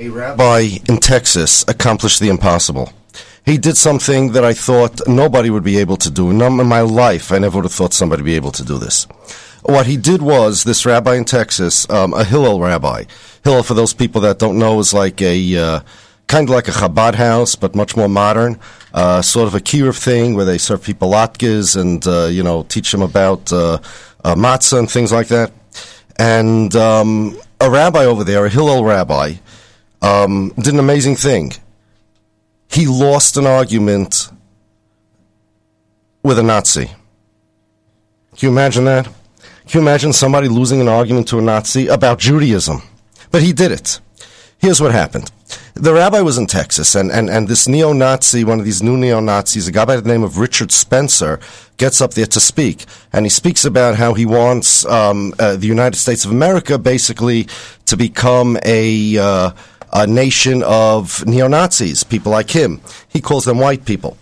a rabbi in Texas accomplished the impossible. He did something that I thought nobody would be able to do. In my life, I never would have thought somebody would be able to do this. What he did was this rabbi in Texas, um, a Hillel rabbi. Hillel, for those people that don't know, is like a uh, kind of like a Chabad house, but much more modern. Uh, sort of a kiruv thing where they serve people latkes and uh, you know teach them about uh, uh, matzah and things like that. And um, a rabbi over there, a Hillel rabbi, um, did an amazing thing. He lost an argument with a Nazi. Can you imagine that? Can you imagine somebody losing an argument to a Nazi about Judaism? But he did it. Here's what happened. The rabbi was in Texas, and, and, and this neo Nazi, one of these new neo Nazis, a guy by the name of Richard Spencer, gets up there to speak. And he speaks about how he wants um, uh, the United States of America basically to become a. Uh, a nation of neo Nazis, people like him. He calls them white people.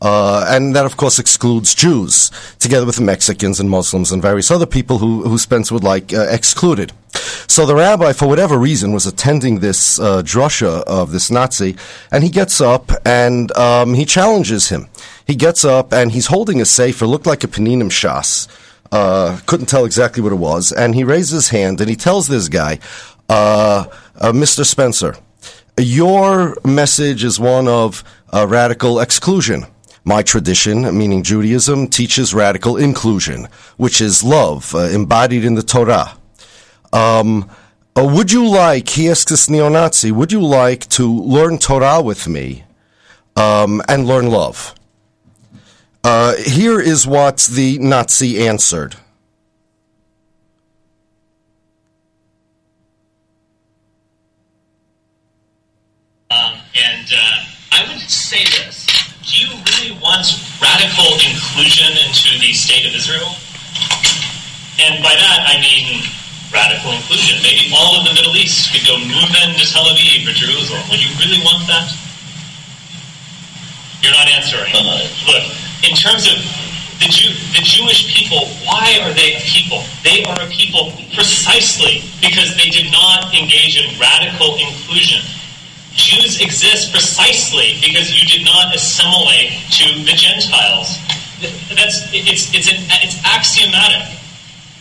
Uh, and that, of course, excludes Jews, together with Mexicans and Muslims and various other people who, who Spence would like uh, excluded. So the rabbi, for whatever reason, was attending this uh, drusha of this Nazi, and he gets up and um, he challenges him. He gets up and he's holding a sefer, looked like a Paninim Shas. Uh, couldn't tell exactly what it was, and he raises his hand and he tells this guy, Mr. Spencer, your message is one of uh, radical exclusion. My tradition, meaning Judaism, teaches radical inclusion, which is love uh, embodied in the Torah. Um, uh, would you like, he asks this neo Nazi, would you like to learn Torah with me um, and learn love? Uh, here is what the Nazi answered. Um, and uh, I would say this Do you really want radical inclusion into the state of Israel? And by that, I mean radical inclusion. Maybe all of the Middle East could go Nuven to Tel Aviv or Jerusalem. Would you really want that? You're not answering. Look, in terms of the, Jew, the Jewish people, why are they a people? They are a people precisely because they did not engage in radical inclusion. Jews exist precisely because you did not assimilate to the Gentiles. That's it's it's an, it's axiomatic.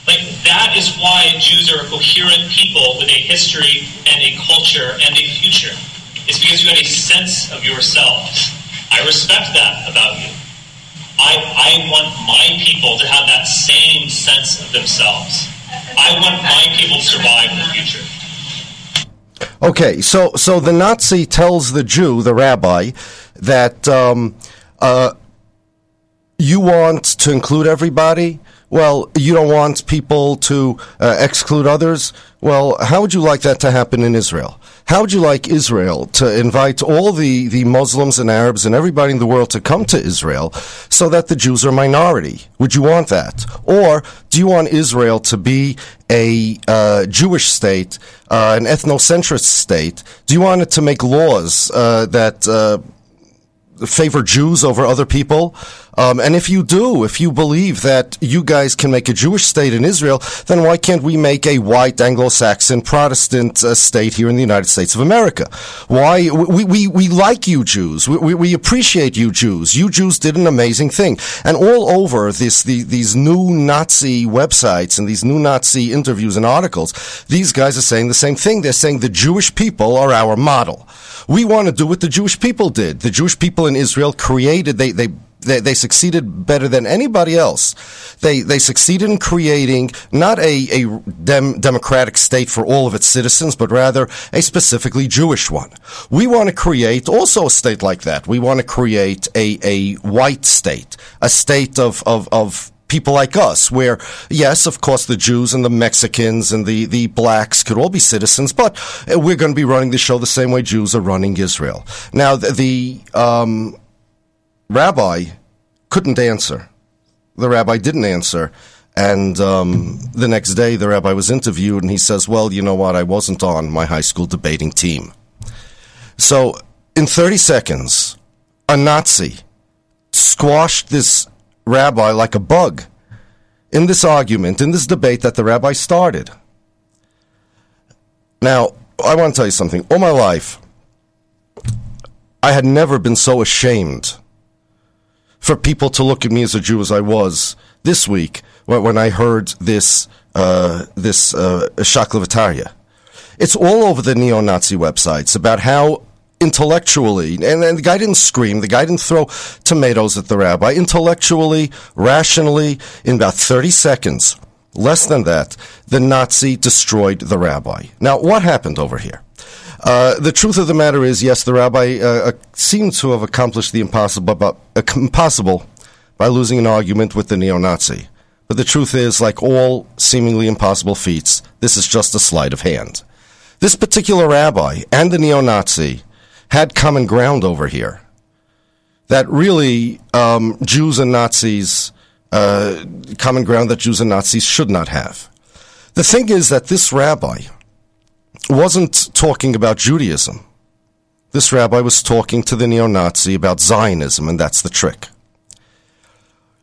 Like that is why Jews are a coherent people with a history and a culture and a future. It's because you have a sense of yourselves. I respect that about you. I, I want my people to have that same sense of themselves. I want my people to survive in the future. Okay, so so the Nazi tells the Jew, the rabbi, that um, uh, you want to include everybody. Well, you don't want people to uh, exclude others. Well, how would you like that to happen in Israel? How would you like Israel to invite all the, the Muslims and Arabs and everybody in the world to come to Israel so that the Jews are a minority? Would you want that? Or do you want Israel to be a uh, Jewish state, uh, an ethnocentrist state? Do you want it to make laws uh, that uh, favor Jews over other people? Um, and if you do, if you believe that you guys can make a Jewish state in Israel, then why can't we make a white Anglo-Saxon Protestant uh, state here in the United States of America? Why we we, we like you Jews, we, we, we appreciate you Jews. You Jews did an amazing thing, and all over this the, these new Nazi websites and these new Nazi interviews and articles, these guys are saying the same thing. They're saying the Jewish people are our model. We want to do what the Jewish people did. The Jewish people in Israel created they they they, they succeeded better than anybody else. They they succeeded in creating not a, a dem, democratic state for all of its citizens, but rather a specifically Jewish one. We want to create also a state like that. We want to create a, a white state, a state of, of, of people like us, where, yes, of course, the Jews and the Mexicans and the, the blacks could all be citizens, but we're going to be running the show the same way Jews are running Israel. Now, the, the um, rabbi couldn't answer. The rabbi didn't answer. And um, the next day, the rabbi was interviewed, and he says, Well, you know what? I wasn't on my high school debating team. So, in 30 seconds, a Nazi squashed this rabbi like a bug in this argument, in this debate that the rabbi started. Now, I want to tell you something. All my life, I had never been so ashamed for people to look at me as a Jew as I was this week when I heard this uh, this uh, Shaklavataria. It's all over the neo-Nazi websites about how intellectually, and, and the guy didn't scream, the guy didn't throw tomatoes at the rabbi. Intellectually, rationally, in about 30 seconds, less than that, the Nazi destroyed the rabbi. Now, what happened over here? Uh, the truth of the matter is, yes, the rabbi uh, uh seemed to have accomplished the impossible, but, uh, impossible by losing an argument with the neo-Nazi. But the truth is, like all seemingly impossible feats, this is just a sleight of hand. This particular rabbi and the neo-Nazi had common ground over here. That really um, Jews and Nazis, uh, common ground that Jews and Nazis should not have. The thing is that this rabbi wasn't talking about Judaism. This rabbi was talking to the neo Nazi about Zionism, and that's the trick.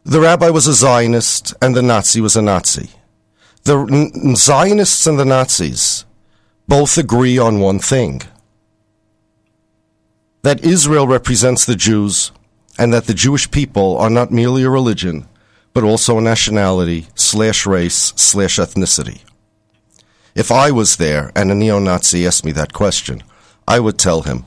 The rabbi was a Zionist, and the Nazi was a Nazi. The Zionists and the Nazis both agree on one thing that Israel represents the Jews and that the Jewish people are not merely a religion, but also a nationality slash race slash ethnicity. If I was there and a neo Nazi asked me that question, I would tell him,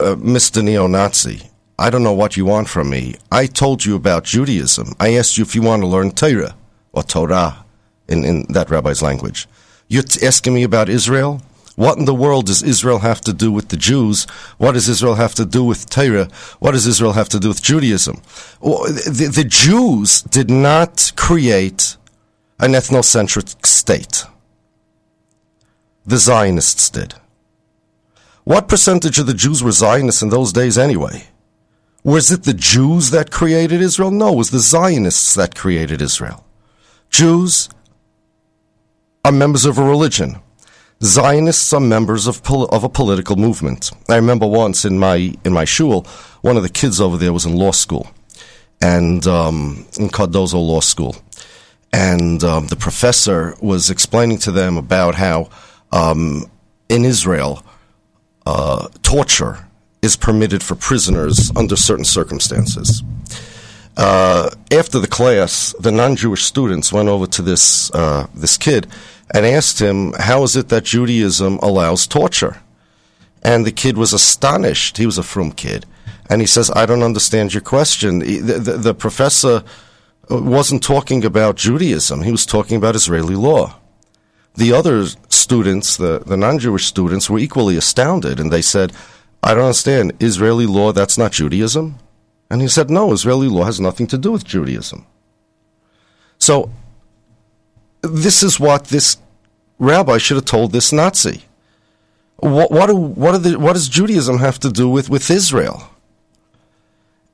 uh, Mr. Neo Nazi, I don't know what you want from me. I told you about Judaism. I asked you if you want to learn Torah or Torah in, in that rabbi's language. You're t- asking me about Israel? What in the world does Israel have to do with the Jews? What does Israel have to do with Torah? What does Israel have to do with Judaism? The, the Jews did not create an ethnocentric state. The Zionists did. What percentage of the Jews were Zionists in those days anyway? Was it the Jews that created Israel? No, it was the Zionists that created Israel. Jews are members of a religion. Zionists are members of, pol- of a political movement. I remember once in my in my shul, one of the kids over there was in law school, and um, in Cardozo Law School, and um, the professor was explaining to them about how um, in Israel uh, torture is permitted for prisoners under certain circumstances. Uh, after the class, the non-Jewish students went over to this uh, this kid and asked him, How is it that Judaism allows torture? And the kid was astonished. He was a frum kid. And he says, I don't understand your question. The, the, the professor wasn't talking about Judaism, he was talking about Israeli law. The other students, the, the non Jewish students, were equally astounded. And they said, I don't understand. Israeli law, that's not Judaism? And he said, No, Israeli law has nothing to do with Judaism. So this is what this rabbi should have told this Nazi. What, what, do, what, the, what does Judaism have to do with, with Israel?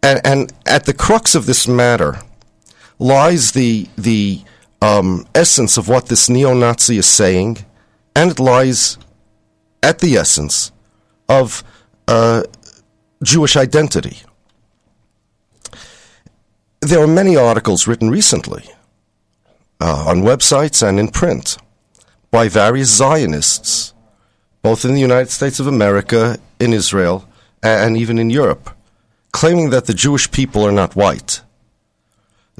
And, and at the crux of this matter lies the, the um, essence of what this neo Nazi is saying, and it lies at the essence of uh, Jewish identity. There are many articles written recently uh, on websites and in print by various Zionists, both in the United States of America, in Israel, and even in Europe, claiming that the Jewish people are not white.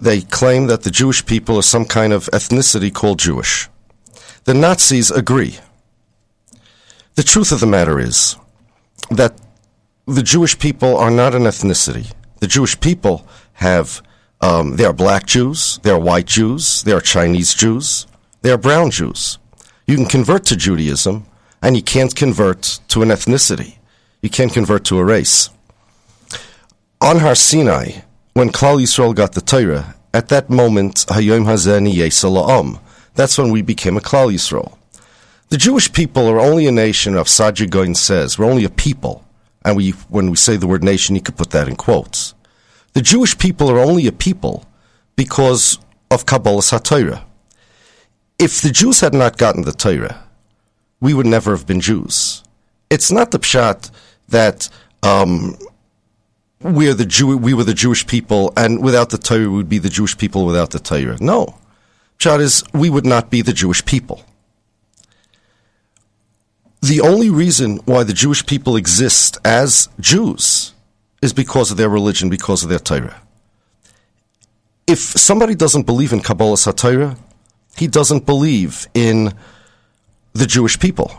They claim that the Jewish people are some kind of ethnicity called Jewish. The Nazis agree. The truth of the matter is that the Jewish people are not an ethnicity. The Jewish people have um, there are black Jews, they are white Jews, they are Chinese Jews, they are brown Jews. You can convert to Judaism, and you can't convert to an ethnicity. You can't convert to a race. On Har Sinai, when Klal Yisrael got the Torah, at that moment, Hayom Hazeni La'am, that's when we became a Klal Yisrael. The Jewish people are only a nation, of Saadia Gaon says, we're only a people. And we, when we say the word nation, you could put that in quotes. The Jewish people are only a people because of Kabbalah HaTorah. If the Jews had not gotten the Torah, we would never have been Jews. It's not the pshat that um, we're the Jew, we were the Jewish people, and without the Torah, we would be the Jewish people without the Torah. No, pshat is we would not be the Jewish people. the only reason why the Jewish people exist as Jews is because of their religion, because of their Torah. If somebody doesn't believe in Kabbalah Satira, he doesn't believe in the Jewish people.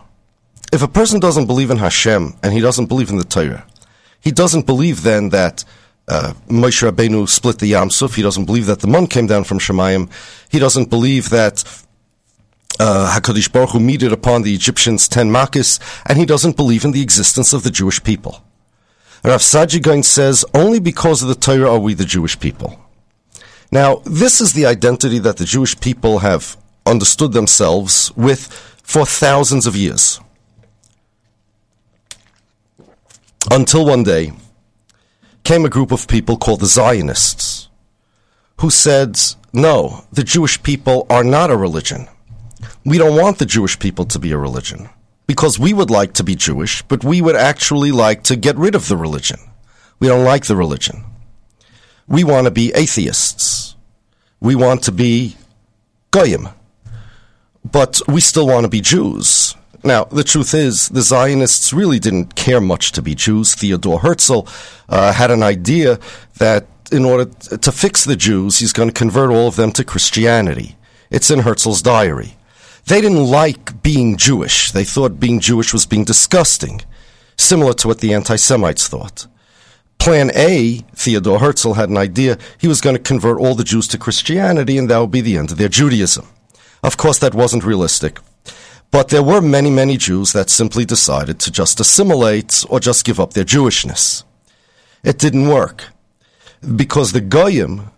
If a person doesn't believe in Hashem and he doesn't believe in the Torah, he doesn't believe then that uh, Moshe Rabbeinu split the Yam Suf. He doesn't believe that the Mun came down from Shemayim. He doesn't believe that uh, Hakadosh Baruch Hu meted upon the Egyptians ten makkos, and he doesn't believe in the existence of the Jewish people. Rav Saadia Gaon says only because of the Torah are we the Jewish people. Now, this is the identity that the Jewish people have understood themselves with for thousands of years. Until one day came a group of people called the Zionists who said, no, the Jewish people are not a religion. We don't want the Jewish people to be a religion because we would like to be Jewish, but we would actually like to get rid of the religion. We don't like the religion. We want to be atheists. We want to be goyim. But we still want to be Jews. Now, the truth is, the Zionists really didn't care much to be Jews. Theodore Herzl uh, had an idea that in order to fix the Jews, he's going to convert all of them to Christianity. It's in Herzl's diary. They didn't like being Jewish. They thought being Jewish was being disgusting, similar to what the anti Semites thought. Plan A, Theodore Herzl had an idea. He was going to convert all the Jews to Christianity, and that would be the end of their Judaism. Of course, that wasn't realistic. But there were many, many Jews that simply decided to just assimilate or just give up their Jewishness. It didn't work because the Goyim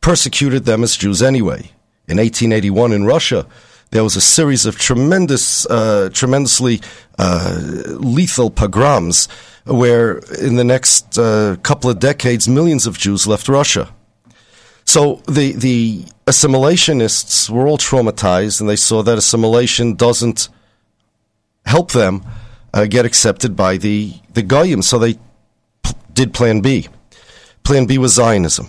persecuted them as Jews anyway. In 1881 in Russia, there was a series of tremendous, uh, tremendously uh, lethal pogroms where in the next uh, couple of decades, millions of Jews left Russia. So the, the assimilationists were all traumatized and they saw that assimilation doesn't help them uh, get accepted by the, the Goyim. So they p- did Plan B. Plan B was Zionism.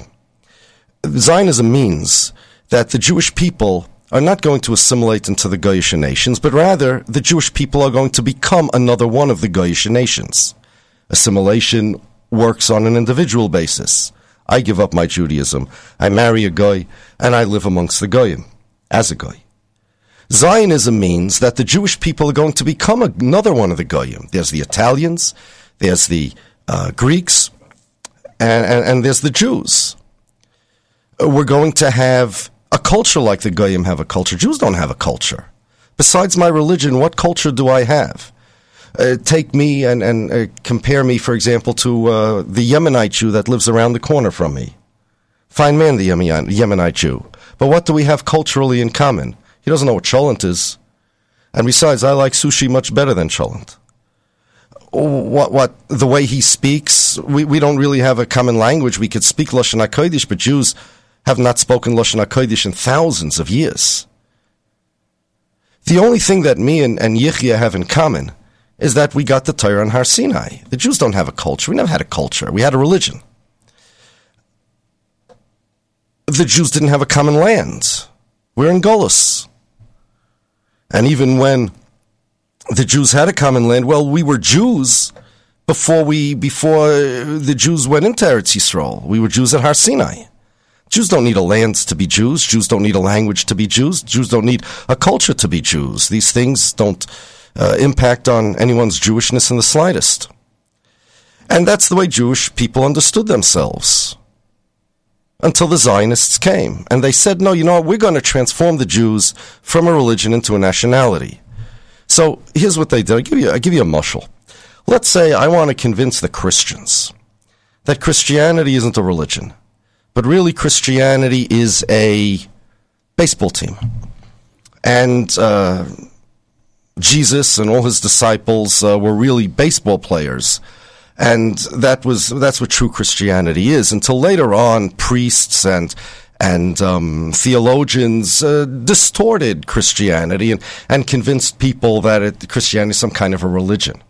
Zionism means that the Jewish people are not going to assimilate into the Goyish nations, but rather the Jewish people are going to become another one of the Goyish nations. Assimilation works on an individual basis. I give up my Judaism, I marry a guy, and I live amongst the Goyim as a Goy. Zionism means that the Jewish people are going to become another one of the Goyim. There's the Italians, there's the uh, Greeks, and, and, and there's the Jews. We're going to have a culture like the Goyim have a culture. Jews don't have a culture. Besides my religion, what culture do I have? Uh, take me and, and uh, compare me, for example, to uh, the Yemenite Jew that lives around the corner from me. Fine man, the Yemenite Jew. But what do we have culturally in common? He doesn't know what cholent is. And besides, I like sushi much better than cholent. What, what, the way he speaks, we, we don't really have a common language. We could speak Lashon HaKodesh, but Jews have not spoken Lashon HaKodesh in thousands of years. The only thing that me and, and Yichya have in common is that we got the Torah on Har Sinai. The Jews don't have a culture. We never had a culture. We had a religion. The Jews didn't have a common land. We're in Golis. And even when the Jews had a common land, well, we were Jews before we before the Jews went into Eretz Yisrael. We were Jews at Har Sinai. Jews don't need a land to be Jews. Jews don't need a language to be Jews. Jews don't need a culture to be Jews. These things don't uh, impact on anyone's Jewishness in the slightest. And that's the way Jewish people understood themselves until the Zionists came. And they said, no, you know what? We're going to transform the Jews from a religion into a nationality. So here's what they did. I give you, I give you a mushal. Let's say I want to convince the Christians that Christianity isn't a religion, but really Christianity is a baseball team. And uh, Jesus and all his disciples uh, were really baseball players. And that was that's what true Christianity is. Until later on, priests and and um, theologians uh, distorted Christianity and, and convinced people that it, Christianity is some kind of a religion.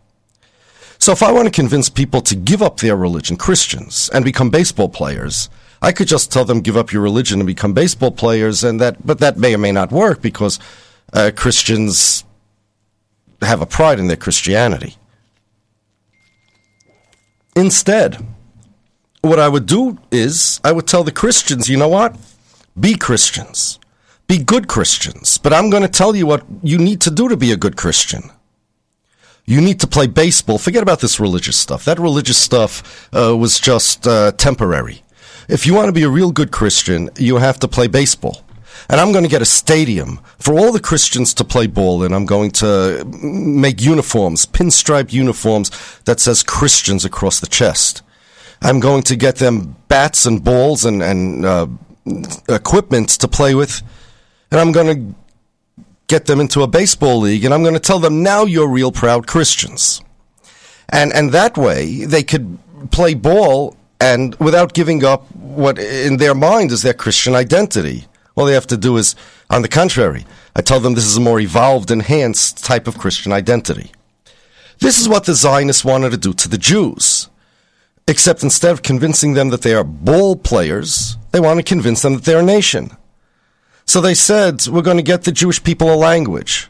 So if I want to convince people to give up their religion, Christians, and become baseball players, I could just tell them give up your religion and become baseball players, and that but that may or may not work because uh, Christians have a pride in their Christianity. Instead, what I would do is I would tell the Christians, you know what? Be Christians. Be good Christians. But I'm going to tell you what you need to do to be a good Christian. You need to play baseball. Forget about this religious stuff. That religious stuff uh, was just uh, temporary. If you want to be a real good Christian, you have to play baseball. And I'm going to get a stadium for all the Christians to play ball in. I'm going to make uniforms, pinstripe uniforms that says Christians across the chest. I'm going to get them bats and balls and, and uh, equipment to play with. And I'm going to get them into a baseball league. And I'm going to tell them, now you're real proud Christians. And, and that way they could play ball and without giving up what in their mind is their Christian identity. All they have to do is, on the contrary, I tell them this is a more evolved, enhanced type of Christian identity. This is what the Zionists wanted to do to the Jews. Except instead of convincing them that they are ball players, they want to convince them that they're a nation. So they said, we're going to get the Jewish people a language.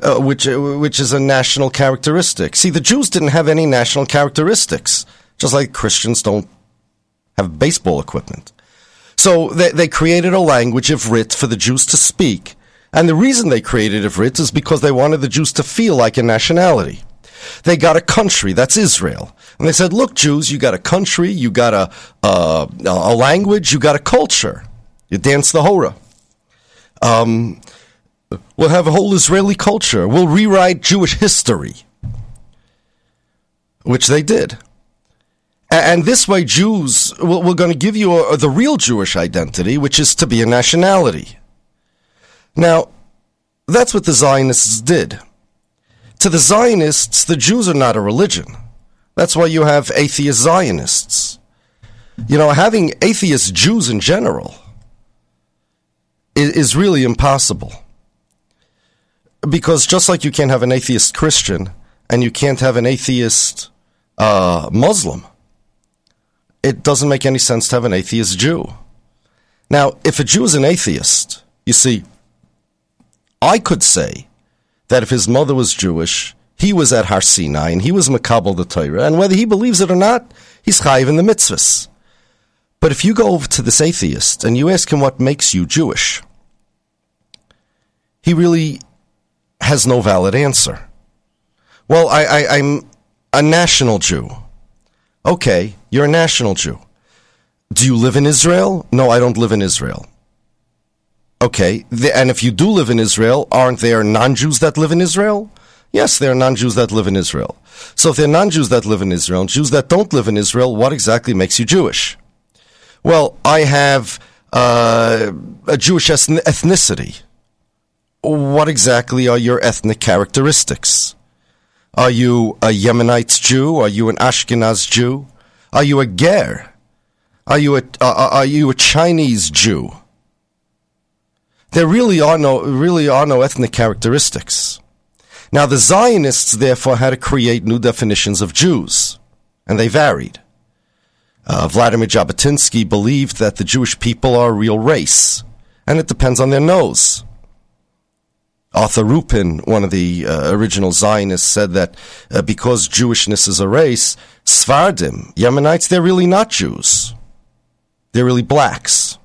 Uh, which uh, which is a national characteristic. See, the Jews didn't have any national characteristics, just like Christians don't have baseball equipment. So they, they created a language Ivrit for the Jews to speak. And the reason they created Ivrit is because they wanted the Jews to feel like a nationality. They got a country, that's Israel. And they said, look, Jews, you got a country, you got a, a language, you got a culture. You dance the Hora. Um, we'll have a whole Israeli culture. We'll rewrite Jewish history. Which they did. And this way, Jews, we're going to give you a, the real Jewish identity, which is to be a nationality. Now, that's what the Zionists did. To the Zionists, the Jews are not a religion. That's why you have atheist Zionists. You know, having atheist Jews in general is, is really impossible. Because just like you can't have an atheist Christian and you can't have an atheist uh, Muslim, it doesn't make any sense to have an atheist Jew. Now, if a Jew is an atheist, you see, I could say that if his mother was Jewish, he was at Har Sinai and he was Makabal the Torah, and whether he believes it or not, he's chayiv in the mitzvahs. But if you go over to this atheist and you ask him what makes you Jewish, he really has no valid answer. Well, I, I, I'm a national Jew. Okay, you're a national Jew. Do you live in Israel? No, I don't live in Israel. Okay, and if you do live in Israel, aren't there non Jews that live in Israel? Yes, there are non Jews that live in Israel. So if there are non Jews that live in Israel and Jews that don't live in Israel, what exactly makes you Jewish? Well, I have uh, a Jewish ethnicity. What exactly are your ethnic characteristics? Are you a Yemenite Jew? Are you an Ashkenaz Jew? Are you a Ger? Are you a, uh, are you a Chinese Jew? There really are no, really are no ethnic characteristics. Now, the Zionists therefore had to create new definitions of Jews, and they varied. Uh, Vladimir Jabotinsky believed that the Jewish people are a real race, and it depends on their nose. Arthur Ruppin, one of the uh, original Zionists, said that uh, because Jewishness is a race, Sfardim, Yemenites, they're really not Jews. They're really blacks.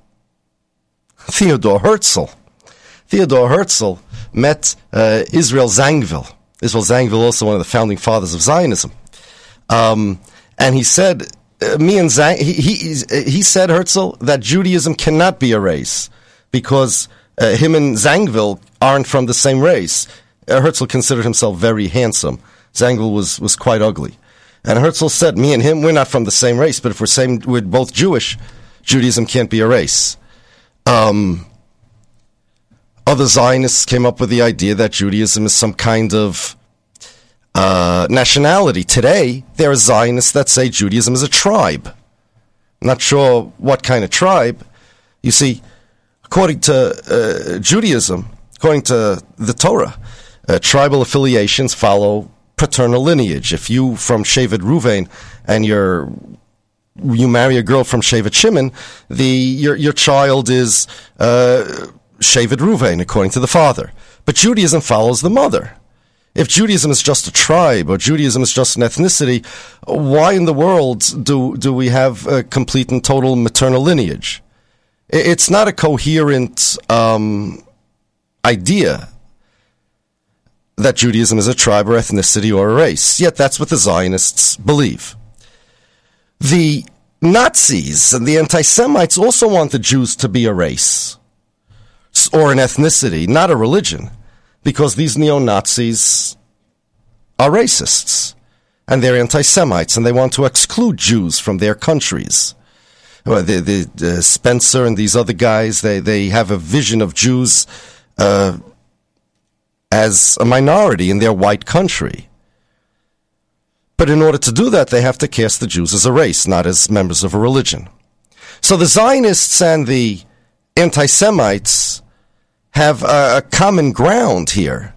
Theodore Herzl. Theodore Herzl met uh, Israel Zangwill. Israel Zangwill, also one of the founding fathers of Zionism. Um, and he said, uh, me and Zang, he, he, he said, Herzl, that Judaism cannot be a race because uh, him and Zangwill aren't from the same race. Uh, Herzl considered himself very handsome. Zangwill was, was quite ugly. And Herzl said, me and him, we're not from the same race, but if we're, same, we're both Jewish, Judaism can't be a race. Um, other Zionists came up with the idea that Judaism is some kind of uh, nationality. Today, there are Zionists that say Judaism is a tribe. not sure what kind of tribe. You see, according to uh, Judaism, according to the Torah, uh, tribal affiliations follow paternal lineage. If you from Shevet Ruvain and you're you marry a girl from Shevet Shimon, the your your child is uh, Shevet Ruvain according to the father. But Judaism follows the mother. If Judaism is just a tribe or Judaism is just an ethnicity, why in the world do, do we have a complete and total maternal lineage? It's not a coherent um, idea that Judaism is a tribe or ethnicity or a race. Yet that's what the Zionists believe. The Nazis and the anti Semites also want the Jews to be a race or an ethnicity, not a religion, because these neo Nazis are racists and they're anti Semites and they want to exclude Jews from their countries. Well, the, the, Spencer and these other guys, they, they have a vision of Jews uh, as a minority in their white country. But in order to do that, they have to cast the Jews as a race, not as members of a religion. So the Zionists and the anti Semites have a, common ground here.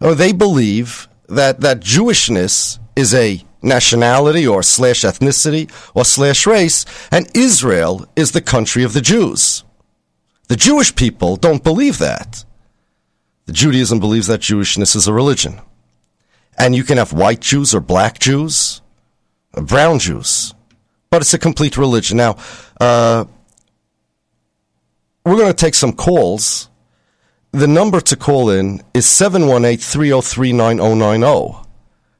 Oh, they believe that, that Jewishness is a nationality or slash ethnicity or slash race, and Israel is the country of the Jews. The Jewish people don't believe that. The Judaism believes that Jewishness is a religion. And you can have white Jews or black Jews, or brown Jews, but it's a complete religion. Now, uh, we're going to take some calls. The number to call in is 718 303 9090.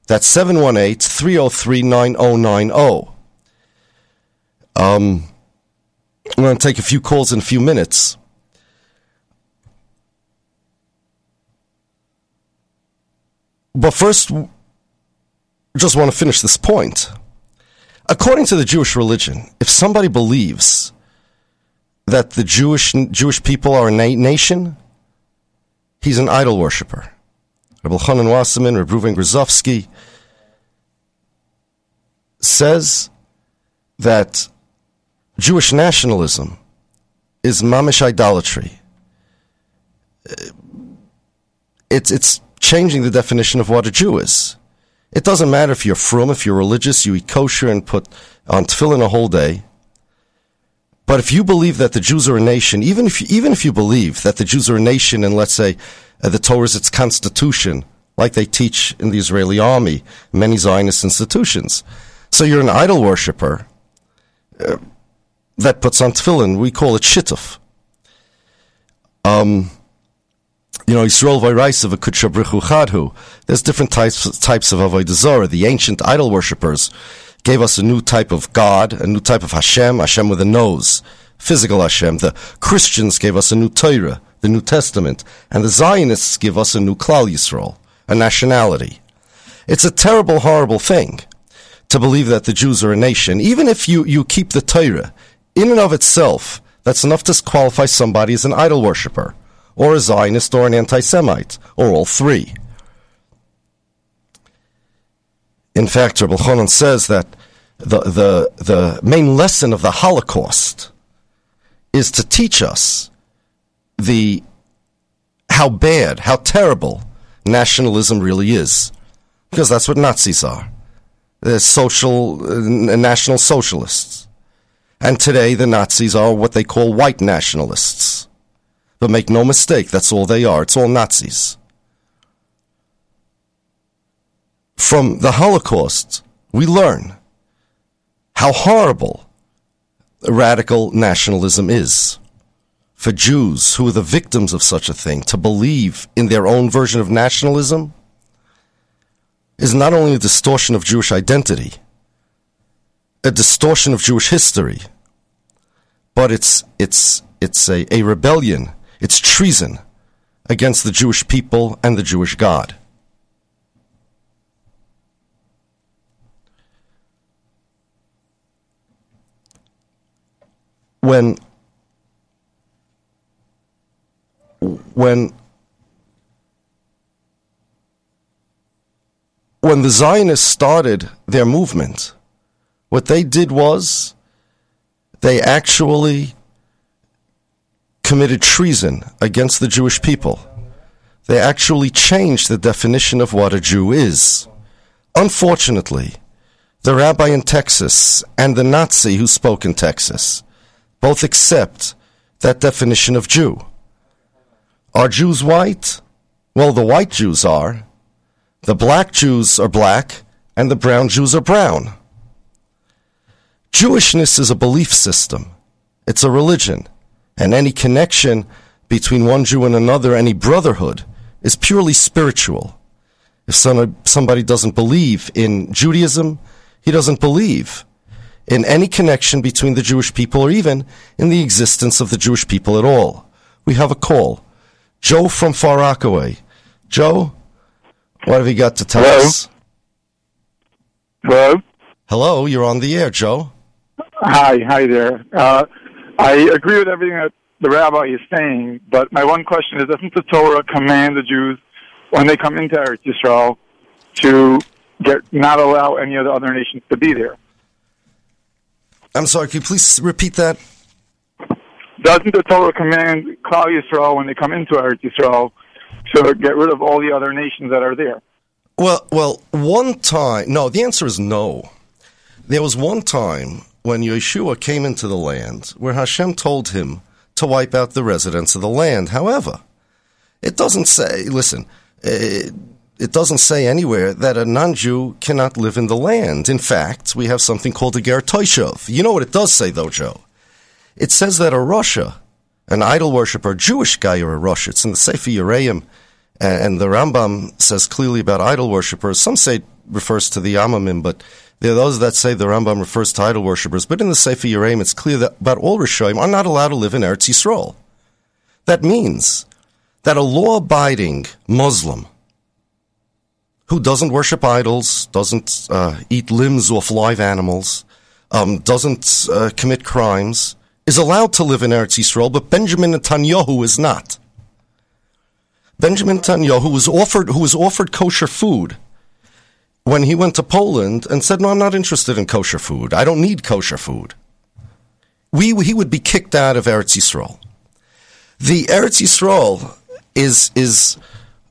That's 718 303 9090. Um, I'm going to take a few calls in a few minutes. But first, just want to finish this point. According to the Jewish religion, if somebody believes that the Jewish Jewish people are a na- nation, he's an idol worshiper. Rabbi Chanan Wasserman, Rabbi Reuven Grozovsky says that Jewish nationalism is mamish idolatry. It's it's changing the definition of what a Jew is. It doesn't matter if you're from, if you're religious, you eat kosher and put on tefillin a whole day. But if you believe that the Jews are a nation, even if you, even if you believe that the Jews are a nation, and let's say uh, the Torah is its constitution, like they teach in the Israeli army, many Zionist institutions, so you're an idol worshiper uh, that puts on tefillin. We call it shittuf. Um, you know, Yisrael Vairaisav Kutshabrichu Chadhu. There's different types types of Avodah Zarah. The ancient idol worshippers gave us a new type of God, a new type of Hashem, Hashem with a nose, physical Hashem. The Christians gave us a new Torah, the New Testament, and the Zionists give us a new Klal Yisrael, a nationality. It's a terrible, horrible thing to believe that the Jews are a nation. Even if you, you keep the Torah, in and of itself, that's enough to qualify somebody as an idol worshiper or a Zionist or an anti Semite, or all three. In fact, Rabbi Chonon says that the, the, the main lesson of the Holocaust is to teach us the how bad, how terrible nationalism really is. Because that's what Nazis are. They're social, uh, national socialists. And today the Nazis are what they call white nationalists. But make no mistake, that's all they are. It's all Nazis. From the Holocaust, we learn how horrible radical nationalism is. For Jews who are the victims of such a thing to believe in their own version of nationalism is not only a distortion of Jewish identity, a distortion of Jewish history, but it's, it's, it's a, a rebellion it's treason against the Jewish people and the Jewish God. When when when the Zionists started their movement, what they did was they actually committed treason against the Jewish people. They actually changed the definition of what a Jew is. Unfortunately, the rabbi in Texas and the Nazi who spoke in Texas both accept that definition of Jew. Are Jews white? Well, the white Jews are, The black Jews are black, and the brown Jews are brown. Jewishness is a belief system. It's a religion. And any connection between one Jew and another, any brotherhood, is purely spiritual. If somebody doesn't believe in Judaism, he doesn't believe in any connection between the Jewish people or even in the existence of the Jewish people at all. We have a call. Joe from Far Rockaway. Joe, what have you got to tell Hello? us? Hello. Hello, you're on the air, Joe. Hi, hi there. Uh, I agree with everything that the rabbi is saying, but my one question is: Doesn't the Torah command the Jews when they come into Eretz Yisrael to get not allow any of the other nations to be there? I'm sorry, can you please repeat that? Doesn't the Torah command Klal Yisrael when they come into Eretz Yisrael to get rid of all the other nations that are there? Well, well, one time, no, the answer is no. There was one time when Yehoshua came into the land where Hashem told him to wipe out the residents of the land. However, it doesn't say, listen, it, it doesn't say anywhere that a non-Jew cannot live in the land. In fact, we have something called a Ger Toishov. You know what it does say, though, Joe? It says that a rasha, an idol worshiper, Jewish guy or a rasha, it's in the Sefer Yereim, and the Rambam says clearly about idol worshippers. Some say it refers to the Amamim, but there are those that say the Rambam refers to idol worshippers. But in the Sefer Yereim, it's clear that about all Rishonim are not allowed to live in Eretz Yisrael. That means that a law-abiding Muslim who doesn't worship idols, doesn't uh, eat limbs off live animals, um, doesn't uh, commit crimes, is allowed to live in Eretz Yisrael, but Benjamin Netanyahu is not. Benjamin Netanyahu was offered, who was offered kosher food when he went to Poland and said, "No, I'm not interested in kosher food. I don't need kosher food." We, he would be kicked out of Eretz Yisrael. The Eretz Yisrael is is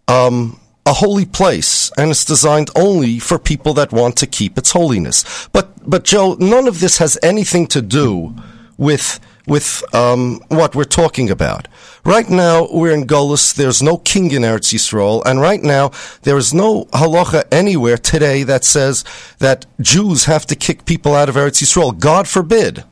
um, a holy place, and it's designed only for people that want to keep its holiness. But but Joe, none of this has anything to do with with um, what we're talking about. Right now, we're in Golis. There's no king in Eretz Yisrael, and right now there is no halacha anywhere today that says that Jews have to kick people out of Eretz Yisrael. God forbid.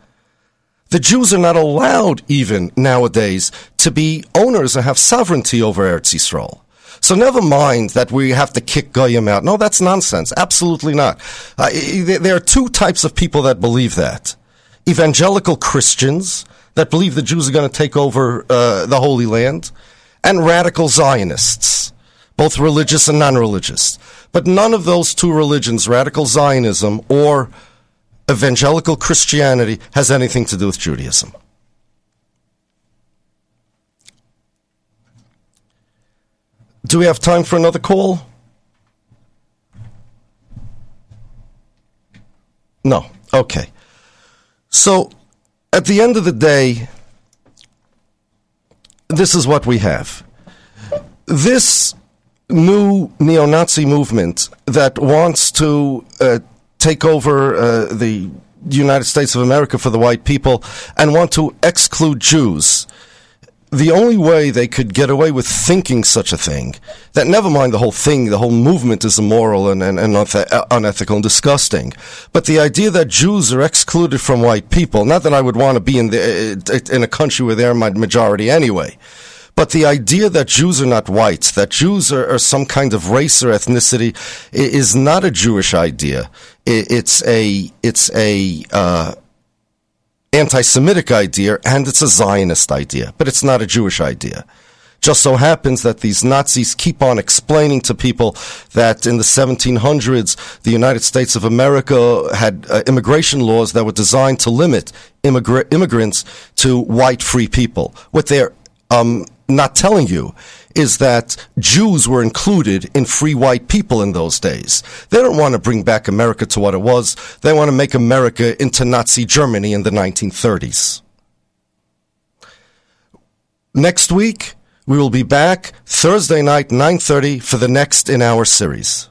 The Jews are not allowed, even nowadays, to be owners and have sovereignty over Eretz Yisrael. So never mind that we have to kick Goyim out. No, that's nonsense. Absolutely not. Uh, there are two types of people that believe that. Evangelical Christians that believe the Jews are going to take over uh, the Holy Land, and radical Zionists, both religious and non-religious. But none of those two religions, radical Zionism or evangelical Christianity, has anything to do with Judaism. Do we have time for another call? No. Okay. So, at the end of the day, this is what we have. This new neo Nazi movement that wants to uh, take over uh, the United States of America for the white people and want to exclude Jews the only way they could get away with thinking such a thing, that never mind the whole thing, the whole movement is immoral and, and, and uh, unethical and disgusting, but the idea that Jews are excluded from white people, not that I would want to be in, the, uh, uh, in a country where they're my majority anyway, but the idea that Jews are not white, that Jews are, are some kind of race or ethnicity, is not a Jewish idea. It's a, it's a, uh, anti-Semitic idea and it's a Zionist idea, but it's not a Jewish idea. Just so happens that these Nazis keep on explaining to people that in the 1700s, the United States of America had uh, immigration laws that were designed to limit immigra- immigrants to white free people. What they're um, not telling you is that Jews were included in free white people in those days. They don't want to bring back America to what it was. They want to make America into Nazi Germany in the 1930s. Next week, we will be back Thursday night, 9.30 for the next in our series.